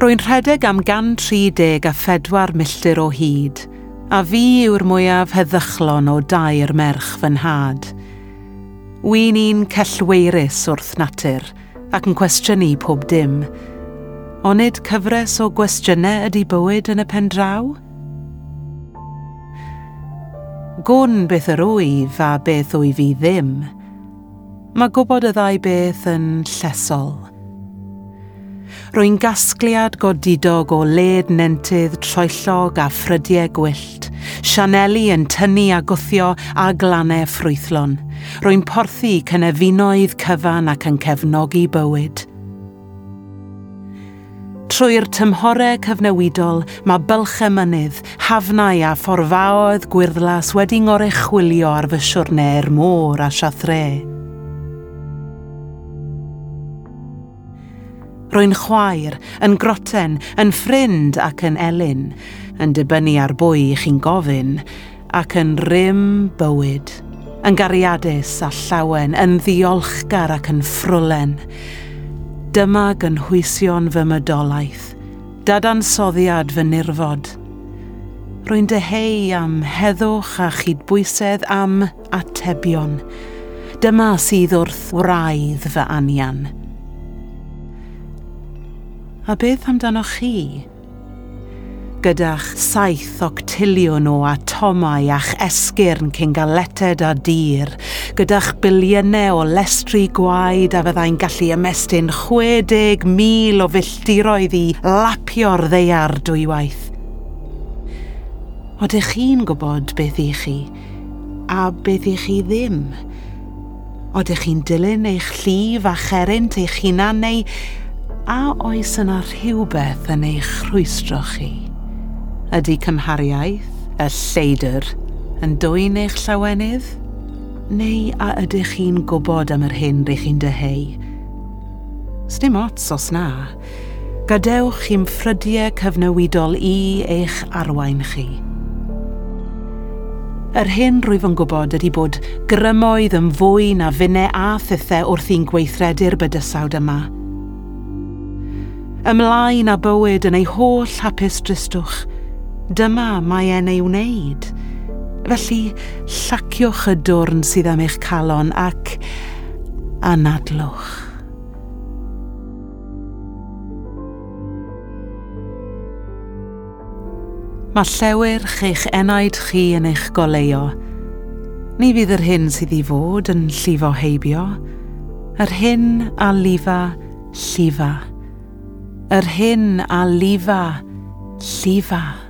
Rwy'n rhedeg am 130 a phedwar milltir o hyd, a fi yw'r mwyaf heddychlon o dair merch fy nhad. Wy'n un cellweirus wrth natur ac yn cwestiynu pob dim. Onid cyfres o gwestiynau ydy bywyd yn y pen draw? Gwn beth yr wyf a beth wyf fi ddim. Mae gwybod y ddau beth yn llesol. Rwy'n gasgliad godidog o led nentydd troellog a phrydiau gwyllt, sianeli yn tynnu a gwthio a glannau ffrwythlon. Rwy'n porthu cynefinoedd cyfan ac yn cefnogi bywyd. Trwy'r tymhorau cyfnewidol, mae bylch mynydd, hafnau a phorfaoedd gwyrddlas wedi ngorechwilio ar fy siwrnau'r er môr a siathrau. rwy'n chwaer, yn groten, yn ffrind ac yn elyn, yn dibynnu ar bwy i chi'n gofyn, ac yn rym bywyd, yn gariadus a llawen, yn ddiolchgar ac yn ffrwlen. Dyma gynhwysion fy mydolaeth, dadansoddiad fy nirfod. Rwy'n deheu am heddwch a chydbwysedd am atebion. Dyma sydd wrth wraidd fy anian. A beth amdanoch chi? Gyda'ch saith octiliwn o atomau a'ch esgyrn cyn galeted a dir, gyda'ch biliynau o lestri gwaed a fyddai'n gallu ymestyn 60,000 o filltiroedd i lapio'r ddeiar dwywaith. Odych chi'n gwybod beth i chi, a beth i chi ddim? Odych chi'n dilyn eich llif a cherynt eich hunan neu a oes yna rhywbeth yn eich rhwystro chi? Ydy cymhariaeth, y lleidr, yn dwy'n eich llawenydd? Neu a ydych chi'n gwybod am yr hyn rydych chi'n dyheu? Sdim ots os na. Gadewch i'm ffrydiau cyfnewidol i eich arwain chi. Yr hyn rwyf yn gwybod ydy bod grymoedd yn fwy na funau a thithau wrth i'n gweithredu'r bydysawd yma – ymlaen a bywyd yn ei holl hapus dristwch. Dyma mae e'n ei wneud. Felly, llaciwch y dwrn sydd am eich calon ac anadlwch. Mae llewyr eich enaid chi yn eich goleio. Ni fydd yr hyn sydd i fod yn llifo heibio, yr hyn a lifa llifa yr hyn a lifa, lifa.